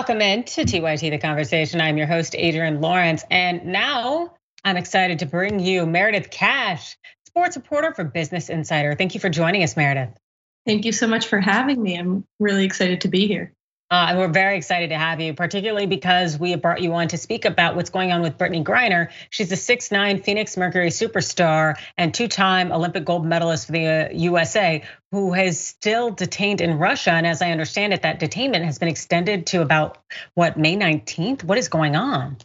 Welcome in to TYT The Conversation. I'm your host, Adrienne Lawrence. And now I'm excited to bring you Meredith Cash, sports reporter for Business Insider. Thank you for joining us, Meredith. Thank you so much for having me. I'm really excited to be here. Uh, and we're very excited to have you, particularly because we have brought you on to speak about what's going on with Brittney Griner. She's a 6'9 Phoenix Mercury superstar and two time Olympic gold medalist for the USA, who is still detained in Russia. And as I understand it, that detainment has been extended to about, what, May 19th? What is going on?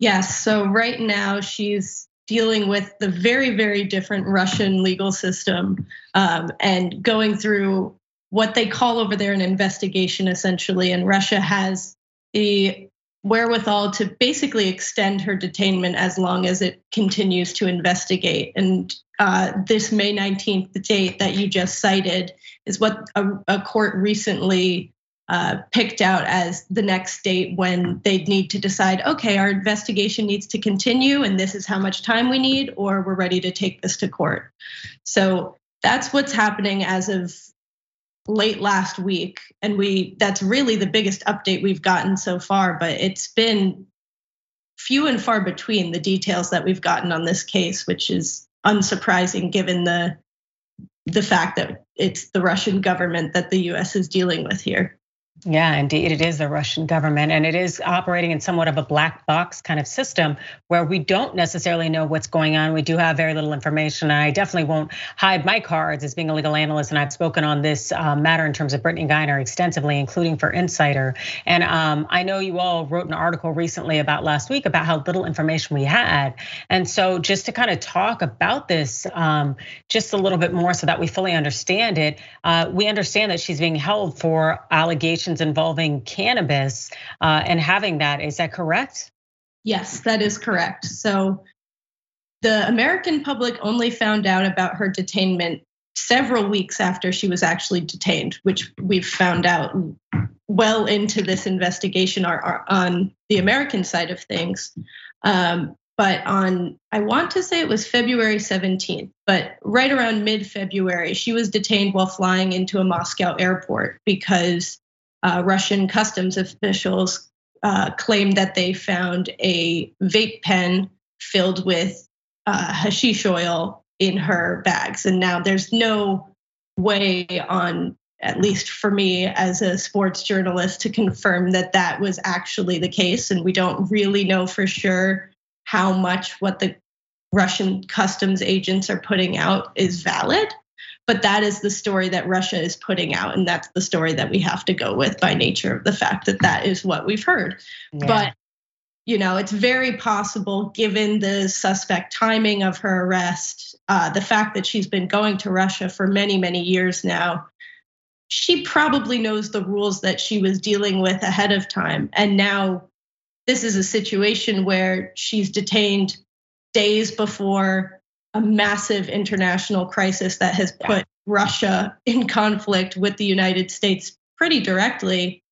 Yes. So right now she's dealing with the very, very different Russian legal system um, and going through what they call over there an investigation essentially. And Russia has the wherewithal to basically extend her detainment as long as it continues to investigate. And uh, this May 19th date that you just cited is what a, court recently uh, picked out as the next date when they'd need to decide okay, our investigation needs to continue, and this is how much time we need, or we're ready to take this to court. So that's what's happening as of late last week and we that's really the biggest update we've gotten so far but it's been few and far between the details that we've gotten on this case which is unsurprising given the the fact that it's the Russian government that the US is dealing with here yeah, indeed, it is the Russian government, and it is operating in somewhat of a black box kind of system where we don't necessarily know what's going on. We do have very little information. I definitely won't hide my cards as being a legal analyst, and I've spoken on this uh, matter in terms of Brittney Griner extensively, including for Insider. And um, I know you all wrote an article recently about last week about how little information we had, and so just to kind of talk about this um, just a little bit more so that we fully understand it, uh, we understand that she's being held for allegations involving cannabis uh, and having that. Is that correct? Yes, that is correct. So the American public only found out about her detainment several weeks after she was actually detained, which we've found out well into this investigation are, on the American side of things. Um, but on, I want to say it was February 17th, but right around mid February, she was detained while flying into a Moscow airport because uh, Russian customs officials uh, claimed that they found a vape pen filled with uh, hashish oil in her bags. And now there's no way on, at least for me as a sports journalist, to confirm that that was actually the case. And we don't really know for sure how much what the Russian customs agents are putting out is valid but that is the story that Russia is putting out, and that's the story that we have to go with by nature of the fact that that is what we've heard. Yeah. But you know, it's very possible, given the suspect timing of her arrest, uh, the fact that she's been going to Russia for many, many years now. She probably knows the rules that she was dealing with ahead of time. And now this is a situation where she's detained days before a massive international crisis that has put Russia in conflict with the United States pretty directly.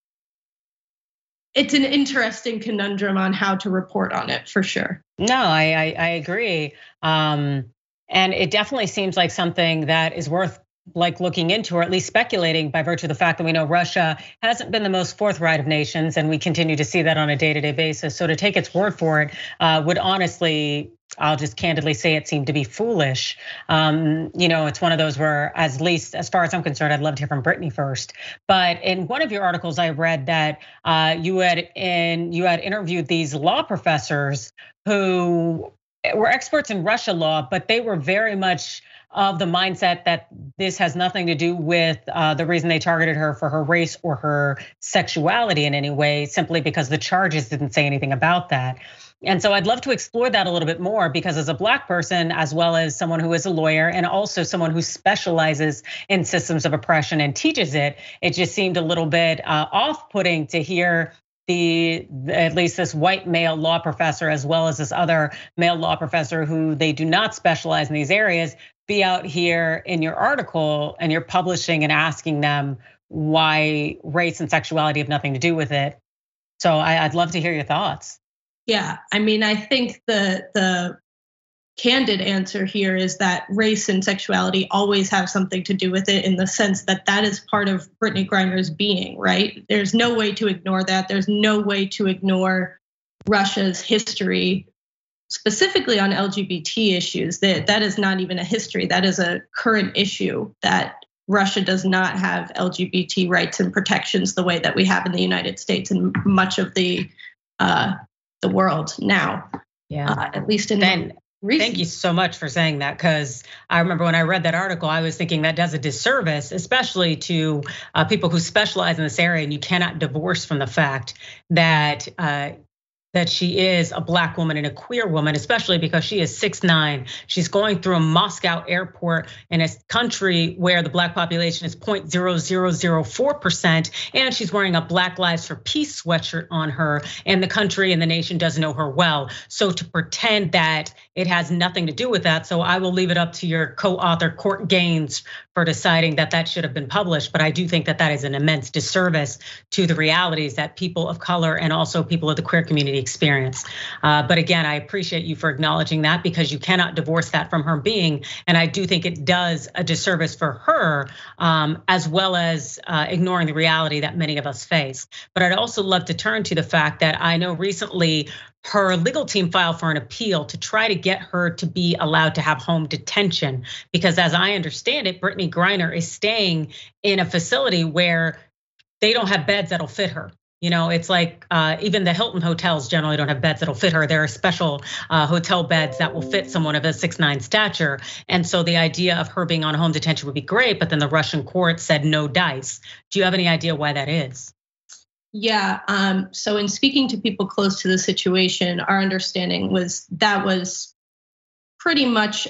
It's an interesting conundrum on how to report on it for sure. No, I I, I agree, um, and it definitely seems like something that is worth like looking into or at least speculating by virtue of the fact that we know Russia hasn't been the most forthright of nations and we continue to see that on a day-to-day basis. So to take its word for it uh, would honestly I'll just candidly say it seemed to be foolish. Um, you know, it's one of those where, as least as far as I'm concerned, I'd love to hear from Brittney first. But in one of your articles, I read that uh, you had in you had interviewed these law professors who were experts in Russia law, but they were very much of the mindset that this has nothing to do with uh, the reason they targeted her for her race or her sexuality in any way, simply because the charges didn't say anything about that. And so I'd love to explore that a little bit more because as a black person, as well as someone who is a lawyer and also someone who specializes in systems of oppression and teaches it, it just seemed a little bit uh, off-putting to hear the at least this white male law professor as well as this other male law professor who they do not specialize in these areas be out here in your article and you're publishing and asking them why race and sexuality have nothing to do with it. So I, would love to hear your thoughts. Yeah, I mean, I think the the candid answer here is that race and sexuality always have something to do with it in the sense that that is part of Brittney Griner's being, right? There's no way to ignore that. There's no way to ignore Russia's history specifically on LGBT issues. That that is not even a history. That is a current issue that Russia does not have LGBT rights and protections the way that we have in the United States and much of the uh, the world now. Yeah, uh, at least in then Thank you so much for saying that because I remember when I read that article, I was thinking that does a disservice, especially to uh, people who specialize in this area, and you cannot divorce from the fact that uh, that she is a black woman and a queer woman, especially because she is six nine. She's going through a Moscow airport in a country where the black population is 0.0004%, and she's wearing a Black Lives for Peace sweatshirt on her, and the country and the nation doesn't know her well. So to pretend that it has nothing to do with that, so I will leave it up to your co-author Cork Gaines for deciding that that should have been published. But I do think that that is an immense disservice to the realities that people of color and also people of the queer community experience. Uh, but again, I appreciate you for acknowledging that because you cannot divorce that from her being. And I do think it does a disservice for her, um, as well as uh, ignoring the reality that many of us face. But I'd also love to turn to the fact that I know recently her legal team filed for an appeal to try to get her to be allowed to have home detention because as i understand it Brittney Griner is staying in a facility where they don't have beds that'll fit her you know, it's like uh, even the Hilton hotels generally don't have beds that'll fit her. There are special uh, hotel beds that will fit someone of a six nine stature. And so the idea of her being on home detention would be great, but then the Russian court said no dice. Do you have any idea why that is? Yeah. Um, so in speaking to people close to the situation, our understanding was that was pretty much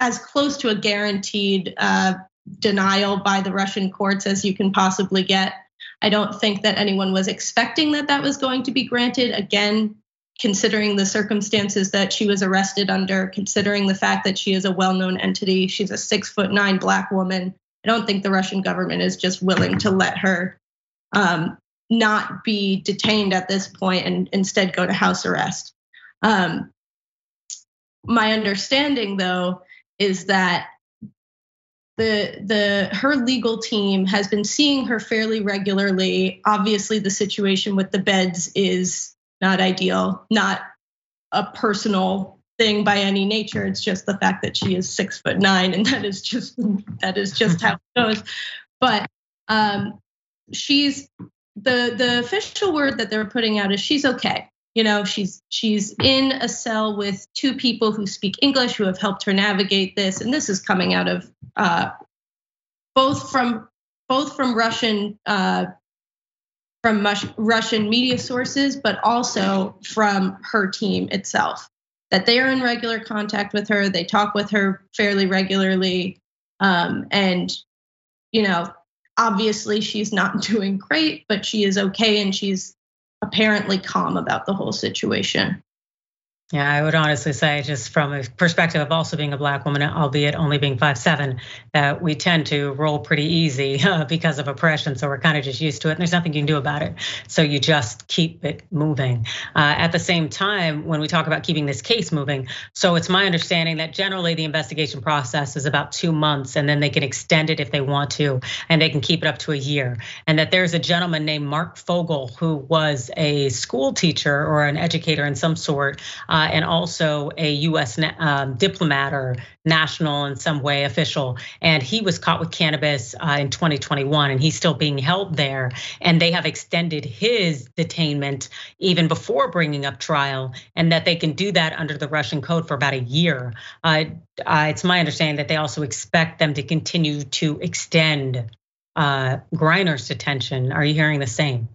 as close to a guaranteed uh, denial by the Russian courts as you can possibly get. I don't think that anyone was expecting that that was going to be granted. Again, considering the circumstances that she was arrested under, considering the fact that she is a well known entity, she's a six foot nine black woman. I don't think the Russian government is just willing to let her um, not be detained at this point and instead go to house arrest. Um, my understanding, though, is that the the her legal team has been seeing her fairly regularly. Obviously, the situation with the beds is not ideal, not a personal thing by any nature. It's just the fact that she is six foot nine, and that is just that is just how it goes. But um, she's the the official word that they're putting out is she's okay. You know, she's she's in a cell with two people who speak English who have helped her navigate this, and this is coming out of uh, both from both from Russian uh, from Russian media sources, but also from her team itself. That they are in regular contact with her, they talk with her fairly regularly, um, and you know, obviously she's not doing great, but she is okay, and she's apparently calm about the whole situation. Yeah, I would honestly say, just from a perspective of also being a black woman, albeit only being five seven, that we tend to roll pretty easy uh, because of oppression. So we're kind of just used to it, and there's nothing you can do about it. So you just keep it moving. Uh, at the same time, when we talk about keeping this case moving, so it's my understanding that generally the investigation process is about two months, and then they can extend it if they want to, and they can keep it up to a year. And that there's a gentleman named Marc Fogel who was a school teacher or an educator in some sort. Uh, and also a U.S. Um, diplomat or national in some way official. And he was caught with cannabis uh, in 2021, and he's still being held there. And they have extended his detainment even before bringing up trial, and that they can do that under the Russian code for about a year. Uh, uh, it's my understanding that they also expect them to continue to extend uh, Griner's detention. Are you hearing the same?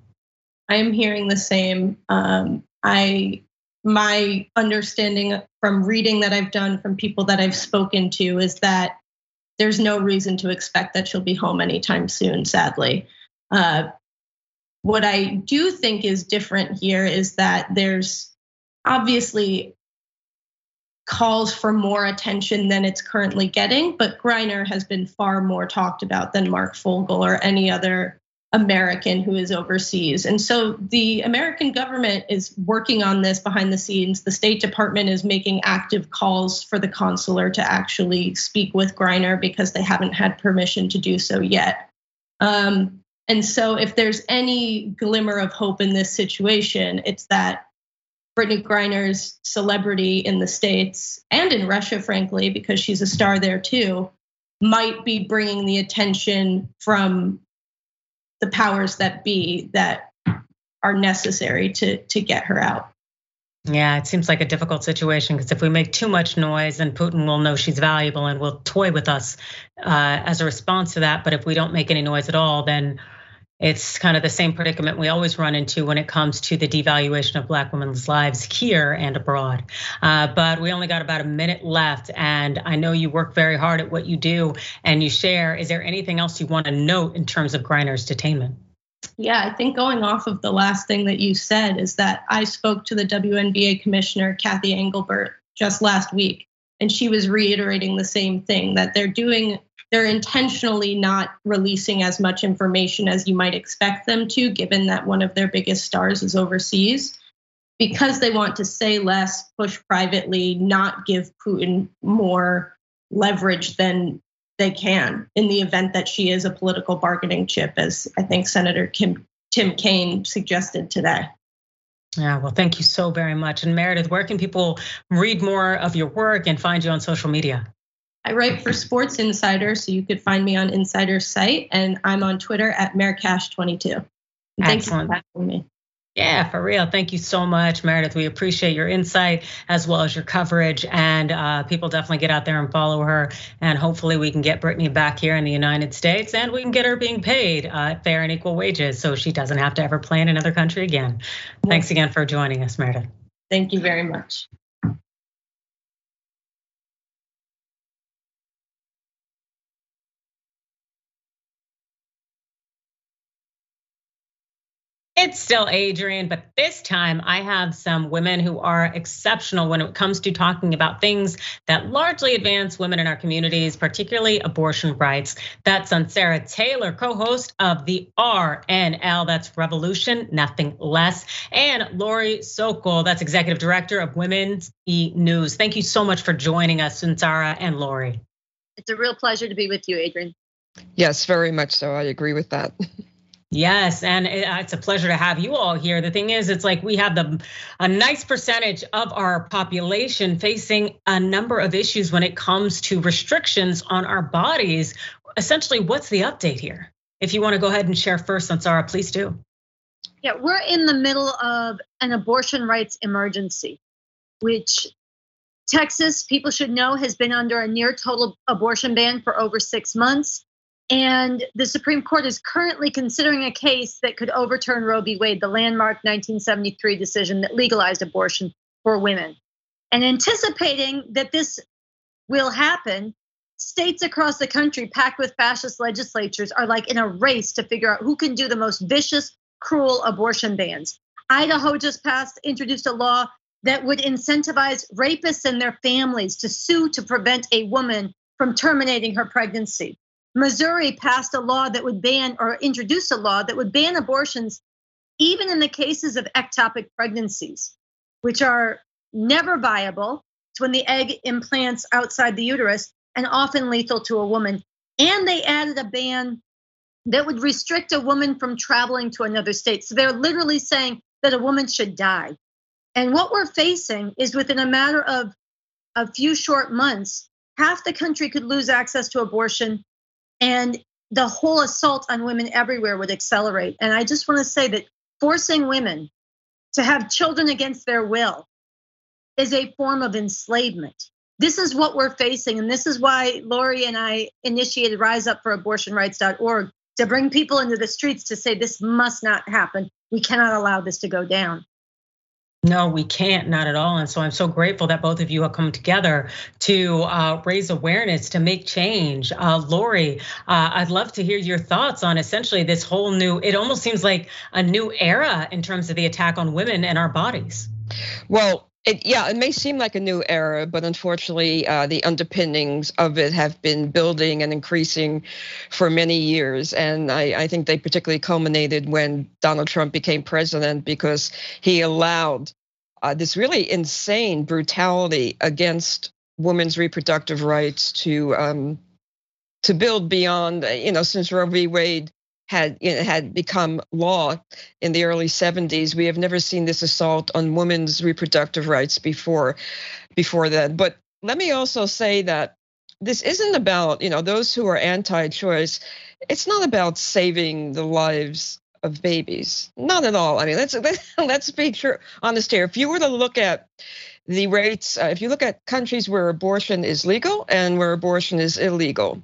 I am hearing the same. Um, I my understanding from reading that I've done from people that I've spoken to is that there's no reason to expect that she'll be home anytime soon, sadly. Uh, what I do think is different here is that there's obviously calls for more attention than it's currently getting, but Griner has been far more talked about than Marc Fogel or any other American who is overseas. And so the American government is working on this behind the scenes. The State Department is making active calls for the consular to actually speak with Griner because they haven't had permission to do so yet. Um, and so, if there's any glimmer of hope in this situation, it's that Brittney Griner's celebrity in the States and in Russia, frankly, because she's a star there too, might be bringing the attention from the powers that be that are necessary to to get her out. Yeah, it seems like a difficult situation because if we make too much noise, then Putin will know she's valuable and will toy with us uh, as a response to that. But if we don't make any noise at all, then it's kind of the same predicament we always run into when it comes to the devaluation of Black women's lives here and abroad. Uh, but we only got about a minute left, and I know you work very hard at what you do and you share. Is there anything else you want to note in terms of Griner's detainment? Yeah, I think going off of the last thing that you said is that I spoke to the WNBA commissioner, Cathy Engelbert, just last week, and she was reiterating the same thing that they're doing they're intentionally not releasing as much information as you might expect them to, given that one of their biggest stars is overseas, because they want to say less, push privately, not give Putin more leverage than they can in the event that she is a political bargaining chip, as I think Senator Kim, Tim Kaine suggested today. Yeah, well, thank you so very much. And Meredith, where can people read more of your work and find you on social media? I write for Sports Insider, so you could find me on Insider's site, and I'm on Twitter at Merecash22. Thank you for having me. Yeah, for real. Thank you so much, Meredith. We appreciate your insight as well as your coverage. And uh, people definitely get out there and follow her. And hopefully, we can get Brittney back here in the United States and we can get her being paid uh, fair and equal wages so she doesn't have to ever play in another country again. Thanks again for joining us, Meredith. Thank you very much. It's still Adrienne, but this time I have some women who are exceptional when it comes to talking about things that largely advance women in our communities, particularly abortion rights. That's Sunsara Taylor, co-host of the RNL, that's Revolution, Nothing Less, and Lori Sokol, that's executive director of Women's E News. Thank you so much for joining us, Sunsara and Lori. It's a real pleasure to be with you, Adrienne. Yes, very much so. I agree with that. Yes, and uh, it's a pleasure to have you all here. The thing is, it's like we have the a nice percentage of our population facing a number of issues when it comes to restrictions on our bodies. Essentially, what's the update here? If you want to go ahead and share first, Sunsara, please do. Yeah, we're in the middle of an abortion rights emergency, which Texas, people should know, has been under a near total abortion ban for over six months. And the Supreme Court is currently considering a case that could overturn Roe v. Wade, the landmark 1973 decision that legalized abortion for women. And anticipating that this will happen, states across the country packed with fascist legislatures are like in a race to figure out who can do the most vicious, cruel abortion bans. Idaho just passed, introduced a law that would incentivize rapists and their families to sue to prevent a woman from terminating her pregnancy. Missouri passed a law that would ban or introduce a law that would ban abortions even in the cases of ectopic pregnancies, which are never viable. It's when the egg implants outside the uterus and often lethal to a woman. And they added a ban that would restrict a woman from traveling to another state. So they're literally saying that a woman should die. And what we're facing is within a matter of a few short months, half the country could lose access to abortion and the whole assault on women everywhere would accelerate. And I just want to say that forcing women to have children against their will is a form of enslavement. This is what we're facing. And this is why Lori and I initiated riseup4abortionrights.org to bring people into the streets to say this must not happen. We cannot allow this to go down. No, we can't, not at all. And so I'm so grateful that both of you have come together to uh, raise awareness, to make change. Uh, Lori, uh, I'd love to hear your thoughts on essentially this whole new, it almost seems like a new era in terms of the attack on women and our bodies. Well, It, yeah, it may seem like a new era, but unfortunately, uh, the underpinnings of it have been building and increasing for many years. And I, I, think they particularly culminated when Donald Trump became president because he allowed uh, this really insane brutality against women's reproductive rights to um, to build beyond. You know, since Roe v. Wade had you know, had become law in the early 70s. We have never seen this assault on women's reproductive rights before before then. But let me also say that this isn't about, you know, those who are anti-choice. It's not about saving the lives of babies. Not at all. I mean, let's let's be true, honest here. If you were to look at the rates, uh, if you look at countries where abortion is legal and where abortion is illegal,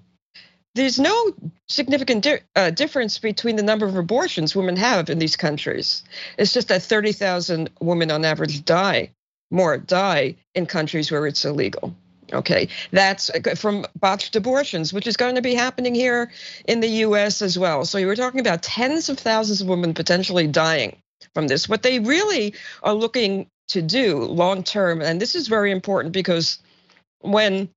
there's no significant di- uh, difference between the number of abortions women have in these countries. It's just that 30,000 women on average die, more die in countries where it's illegal. Okay, that's uh, from botched abortions, which is going to be happening here in the US as well. So you were talking about tens of thousands of women potentially dying from this. What they really are looking to do long term, and this is very important because when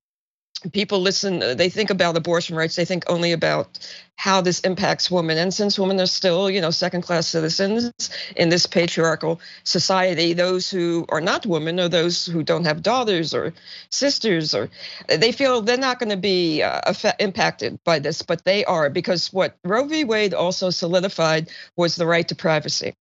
people listen uh, they think about abortion rights they think only about how this impacts women. And since women are still you know second class citizens in this patriarchal society those who are not women or those who don't have daughters or sisters or they feel they're not going to be uh, impacted by this but they are because what Roe v. Wade also solidified was the right to privacy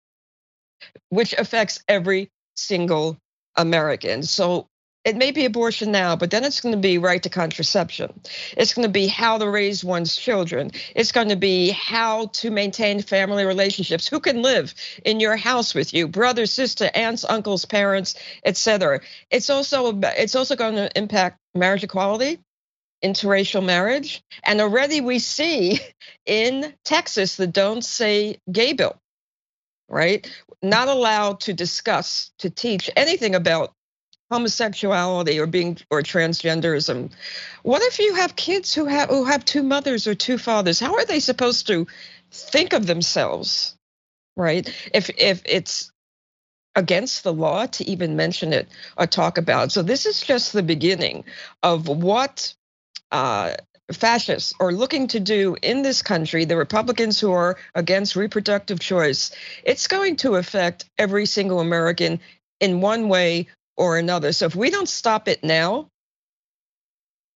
which affects every single american. So it may be abortion now, but then it's going to be right to contraception. It's going to be how to raise one's children. It's going to be how to maintain family relationships. Who can live in your house with you? Brother, sister, aunts, uncles, parents, etc. It's also it's also going to impact marriage equality, interracial marriage, and already we see in Texas the Don't Say Gay bill, right? Not allowed to discuss, to teach anything about homosexuality or being or transgenderism. What if you have kids who have who have two mothers or two fathers? How are they supposed to think of themselves right? If if it's against the law to even mention it or talk about so this is just the beginning of what uh, fascists are looking to do in this country, the Republicans who are against reproductive choice, it's going to affect every single American in one way or another. So if we don't stop it now,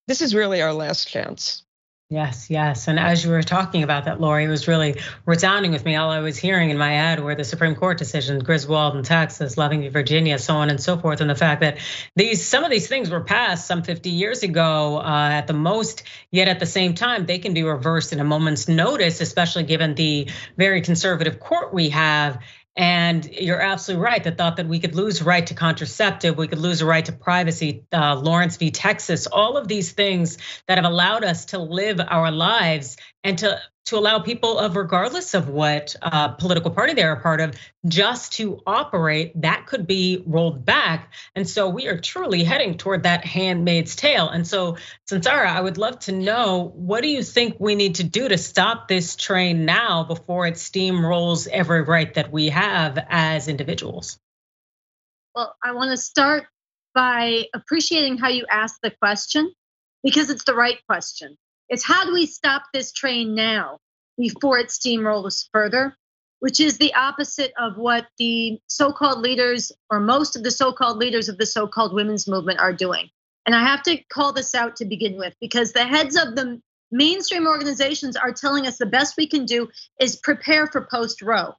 this is really our last chance. Yes, yes. And as you were talking about that, Lori, it was really resounding with me. All I was hearing in my head were the Supreme Court decisions, Griswold in Texas, Loving v. Virginia, so on and so forth, and the fact that these some of these things were passed some 50 years ago uh, at the most, yet at the same time they can be reversed in a moment's notice, especially given the very conservative court we have. And you're absolutely right. The thought that we could lose right to contraceptive, we could lose a right to privacy, uh, Lawrence v. Texas, all of these things that have allowed us to live our lives and to to allow people of regardless of what uh, political party they're a part of just to operate that could be rolled back. And so we are truly heading toward that handmaid's tale. And so Sunsara i would love to know what do you think we need to do to stop this train now before it steamrolls every right that we have as individuals? Well i want to start by appreciating how you asked the question because it's the right question it's how do we stop this train now before it steamrolls further, which is the opposite of what the so called leaders or most of the so called leaders of the so called women's movement are doing. And I have to call this out to begin with because the heads of the mainstream organizations are telling us the best we can do is prepare for post Roe,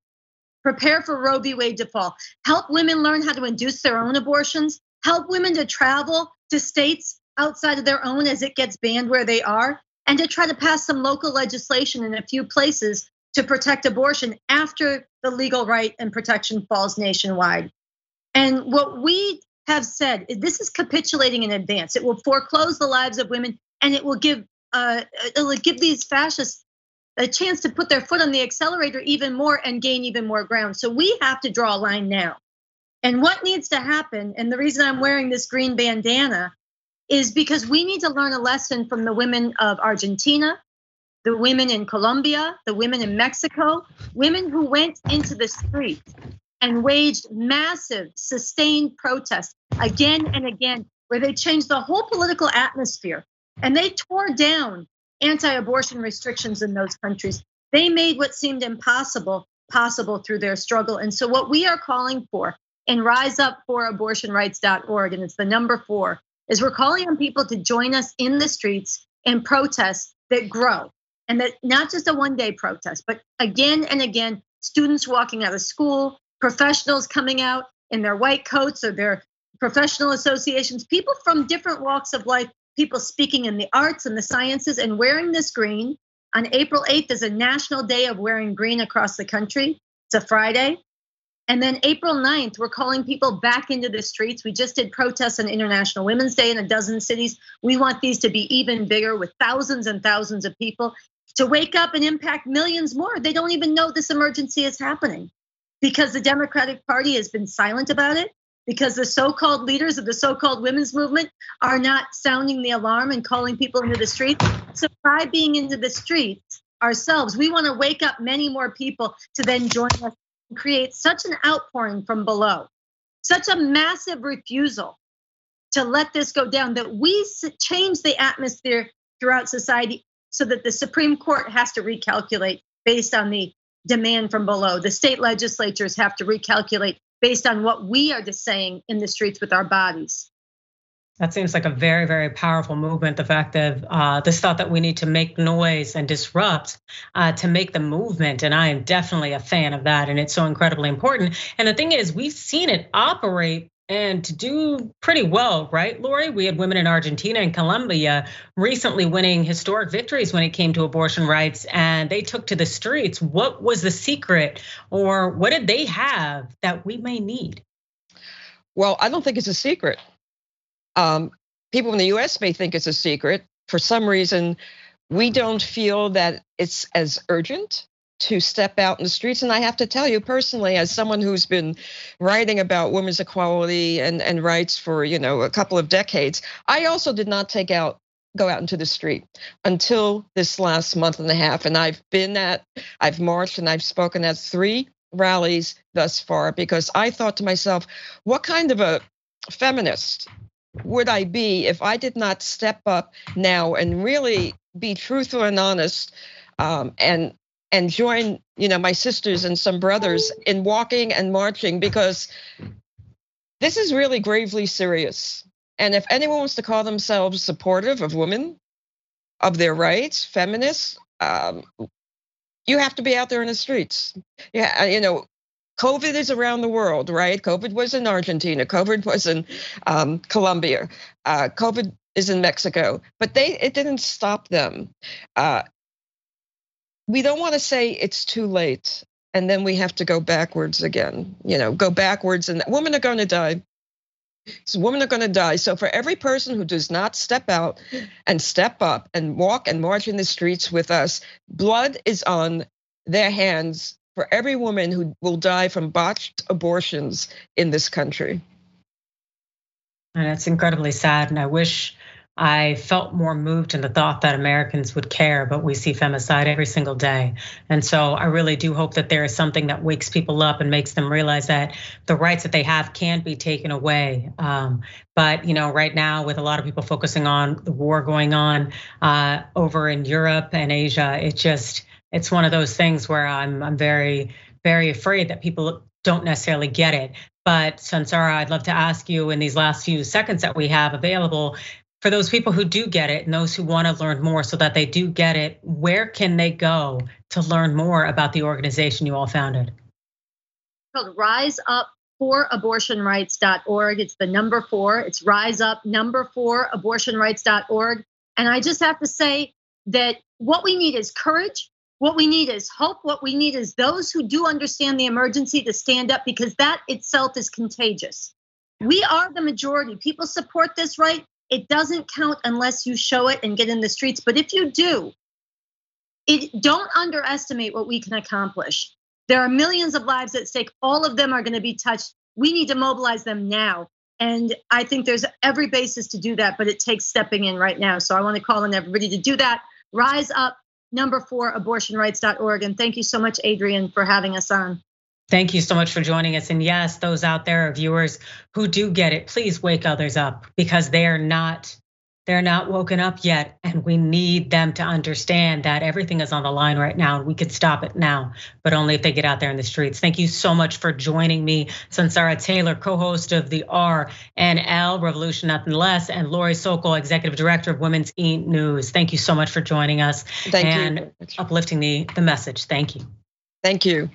prepare for Roe v. Wade to fall, help women learn how to induce their own abortions, help women to travel to states outside of their own as it gets banned where they are, and to try to pass some local legislation in a few places to protect abortion after the legal right and protection falls nationwide. And what we have said is this is capitulating in advance. It will foreclose the lives of women, and it will give uh, it will give these fascists a chance to put their foot on the accelerator even more and gain even more ground. So we have to draw a line now. And what needs to happen, and the reason I'm wearing this green bandana is because we need to learn a lesson from the women of Argentina, the women in Colombia, the women in Mexico, women who went into the streets and waged massive, sustained protests again and again, where they changed the whole political atmosphere and they tore down anti abortion restrictions in those countries. They made what seemed impossible possible through their struggle. And so, what we are calling for in riseup4abortionrights.org, and it's the number four, is we're calling on people to join us in the streets and protests that grow. And that not just a one day protest, but again and again, students walking out of school, professionals coming out in their white coats or their professional associations, people from different walks of life, people speaking in the arts and the sciences and wearing this green. On April 8th is a national day of wearing green across the country. It's a Friday. And then April 9th, we're calling people back into the streets. We just did protests on International Women's Day in a dozen cities. We want these to be even bigger with thousands and thousands of people to wake up and impact millions more. They don't even know this emergency is happening because the Democratic Party has been silent about it, because the so called leaders of the so called women's movement are not sounding the alarm and calling people into the streets. So, by being into the streets ourselves, we want to wake up many more people to then join us create such an outpouring from below, such a massive refusal to let this go down that we change the atmosphere throughout society so that the Supreme Court has to recalculate based on the demand from below. The state legislatures have to recalculate based on what we are just saying in the streets with our bodies. That seems like a very, very powerful movement. The fact that uh, this thought that we need to make noise and disrupt uh, to make the movement. And I am definitely a fan of that. And it's so incredibly important. And the thing is, we've seen it operate and to do pretty well, right, Lori? We had women in Argentina and Colombia recently winning historic victories when it came to abortion rights, and they took to the streets. What was the secret, or what did they have that we may need? Well, I don't think it's a secret. Um, people in the US may think it's a secret. For some reason, we don't feel that it's as urgent to step out in the streets. And I have to tell you personally, as someone who's been writing about women's equality and, and rights for, you know, a couple of decades, I also did not take out go out into the street until this last month and a half. And I've been at, I've marched and I've spoken at three rallies thus far because I thought to myself, what kind of a feminist would I be if I did not step up now and really be truthful and honest um, and and join you know my sisters and some brothers in walking and marching? Because this is really gravely serious. And if anyone wants to call themselves supportive of women of their rights feminists um, you have to be out there in the streets. Yeah you know covid is around the world right? Covid was in argentina. Covid was in um, colombia. Uh, covid is in mexico. But they it didn't stop them. Uh, we don't want to say it's too late and then we have to go backwards again you know go backwards and women are going to die. So women are going to die. So for every person who does not step out and step up and walk and march in the streets with us blood is on their hands for every woman who will die from botched abortions in this country and it's incredibly sad and i wish I felt more moved in the thought that Americans would care, but we see femicide every single day. And so I really do hope that there is something that wakes people up and makes them realize that the rights that they have can't be taken away. Um, but you know, right now, with a lot of people focusing on the war going on uh, over in Europe and Asia, it just it's one of those things where I'm I'm very very afraid that people don't necessarily get it. But Sunsara, I'd love to ask you in these last few seconds that we have available, for those people who do get it and those who want to learn more so that they do get it, where can they go to learn more about the organization you all founded? It's called Rise Up for. It's the number four. It's rise up number four abortionrights.org. And I just have to say that what we need is courage. What we need is hope. What we need is those who do understand the emergency to stand up because that itself is contagious. We are the majority. People support this right. It doesn't count unless you show it and get in the streets. But if you do, it don't underestimate what we can accomplish. There are millions of lives at stake. All of them are going to be touched. We need to mobilize them now. And I think there's every basis to do that, but it takes stepping in right now. So I want to call on everybody to do that. Rise up, number four, abortionrights.org. And thank you so much, Adrienne, for having us on. Thank you so much for joining us. And yes, those out there, viewers who do get it, please wake others up because they are not they're not woken up yet and we need them to understand that everything is on the line right now we could stop it now but only if they get out there in the streets. Thank you so much for joining me. Sunsara Taylor co-host of the R and L Revolution Nothing Less and Lori Sokol executive director of Women's E News. Thank you so much for joining us thank and you. uplifting the the message. Thank you. Thank you